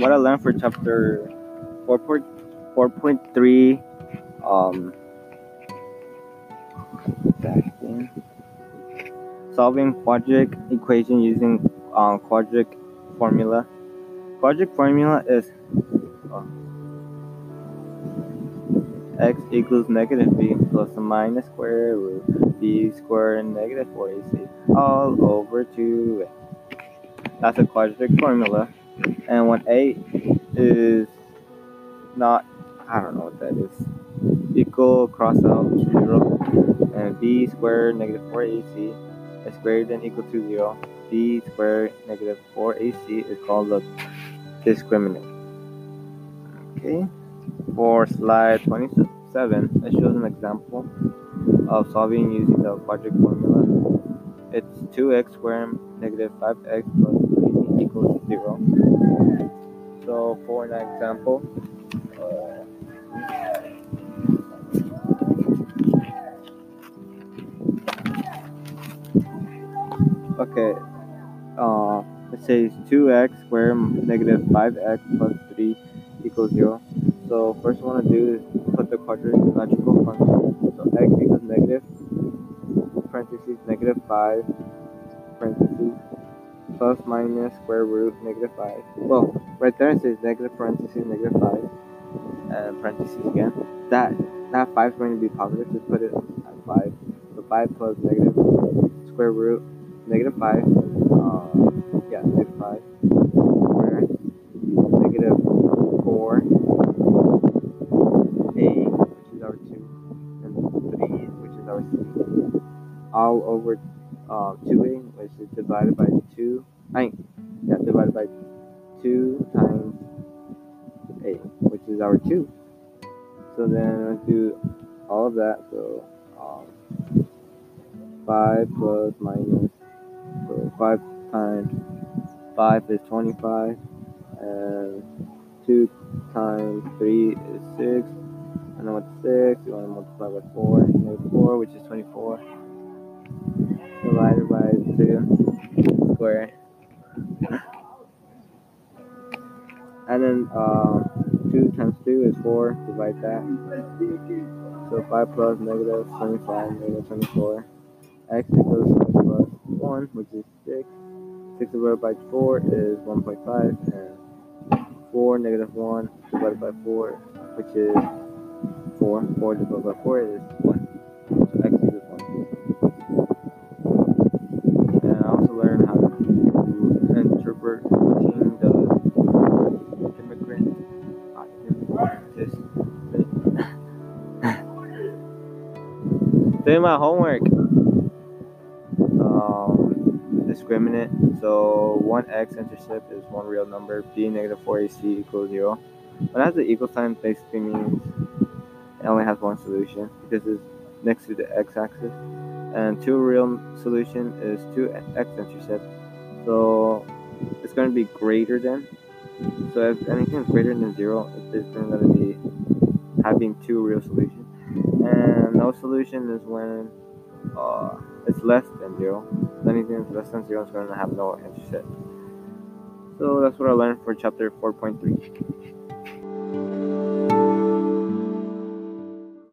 what I learned for chapter 4.3, um, solving quadratic equation using um, quadratic formula. Quadratic formula is uh, x equals negative b plus or minus square root b squared negative 4ac all over 2a. That's a quadratic formula. And when a is not, I don't know what that is, equal, cross out 0, and b squared negative 4ac is greater than equal to 0, b squared negative 4ac is called the discriminant. Okay, for slide 27, it shows an example of solving using the quadratic formula. It's 2x squared negative 5x plus 3 equals 0. So for an example, uh, okay, uh, it says 2x squared negative 5x plus 3 equals 0. So first I want to do is put the quadratical function. So x equals negative, parentheses, negative 5, parentheses, plus minus square root negative 5. Well, right there it says negative parentheses, negative 5, and parentheses again. That that 5 is going to be positive, just put it at 5. So 5 plus negative square root negative 5, uh, yeah, negative 5, square, negative 4, a, which is our 2, and 3, which is our 3, all over uh, 2a, which is divided by 2, I yeah, divided by 2 times a, which is our 2. So then let's do all of that, so um, 5 plus minus so 5 times 5 is 25, and 2 times 3 is 6. And then with 6, you want to multiply by 4, negative 4, which is 24, 2 squared. and then uh, 2 times 2 is 4, divide that. So 5 plus negative 25, negative 24. x equals 5 plus 1, which is 6. 6 divided by 4 is 1.5, and 4 negative 1 divided by 4, which is 4. 4 divided by 4 is 1. Doing my homework um, discriminant. So 1x intercept is one real number. b negative 4ac equals 0. When it has the equal sign, basically means it only has one solution because it's next to the x-axis. And two real solution is 2x intercept. So it's going to be greater than. So if anything is greater than 0, it's going to be having two real solutions. And solution is when uh, it's less than 0. Anything that's less than 0 is going to have no intercept. So that's what I learned for chapter 4.3.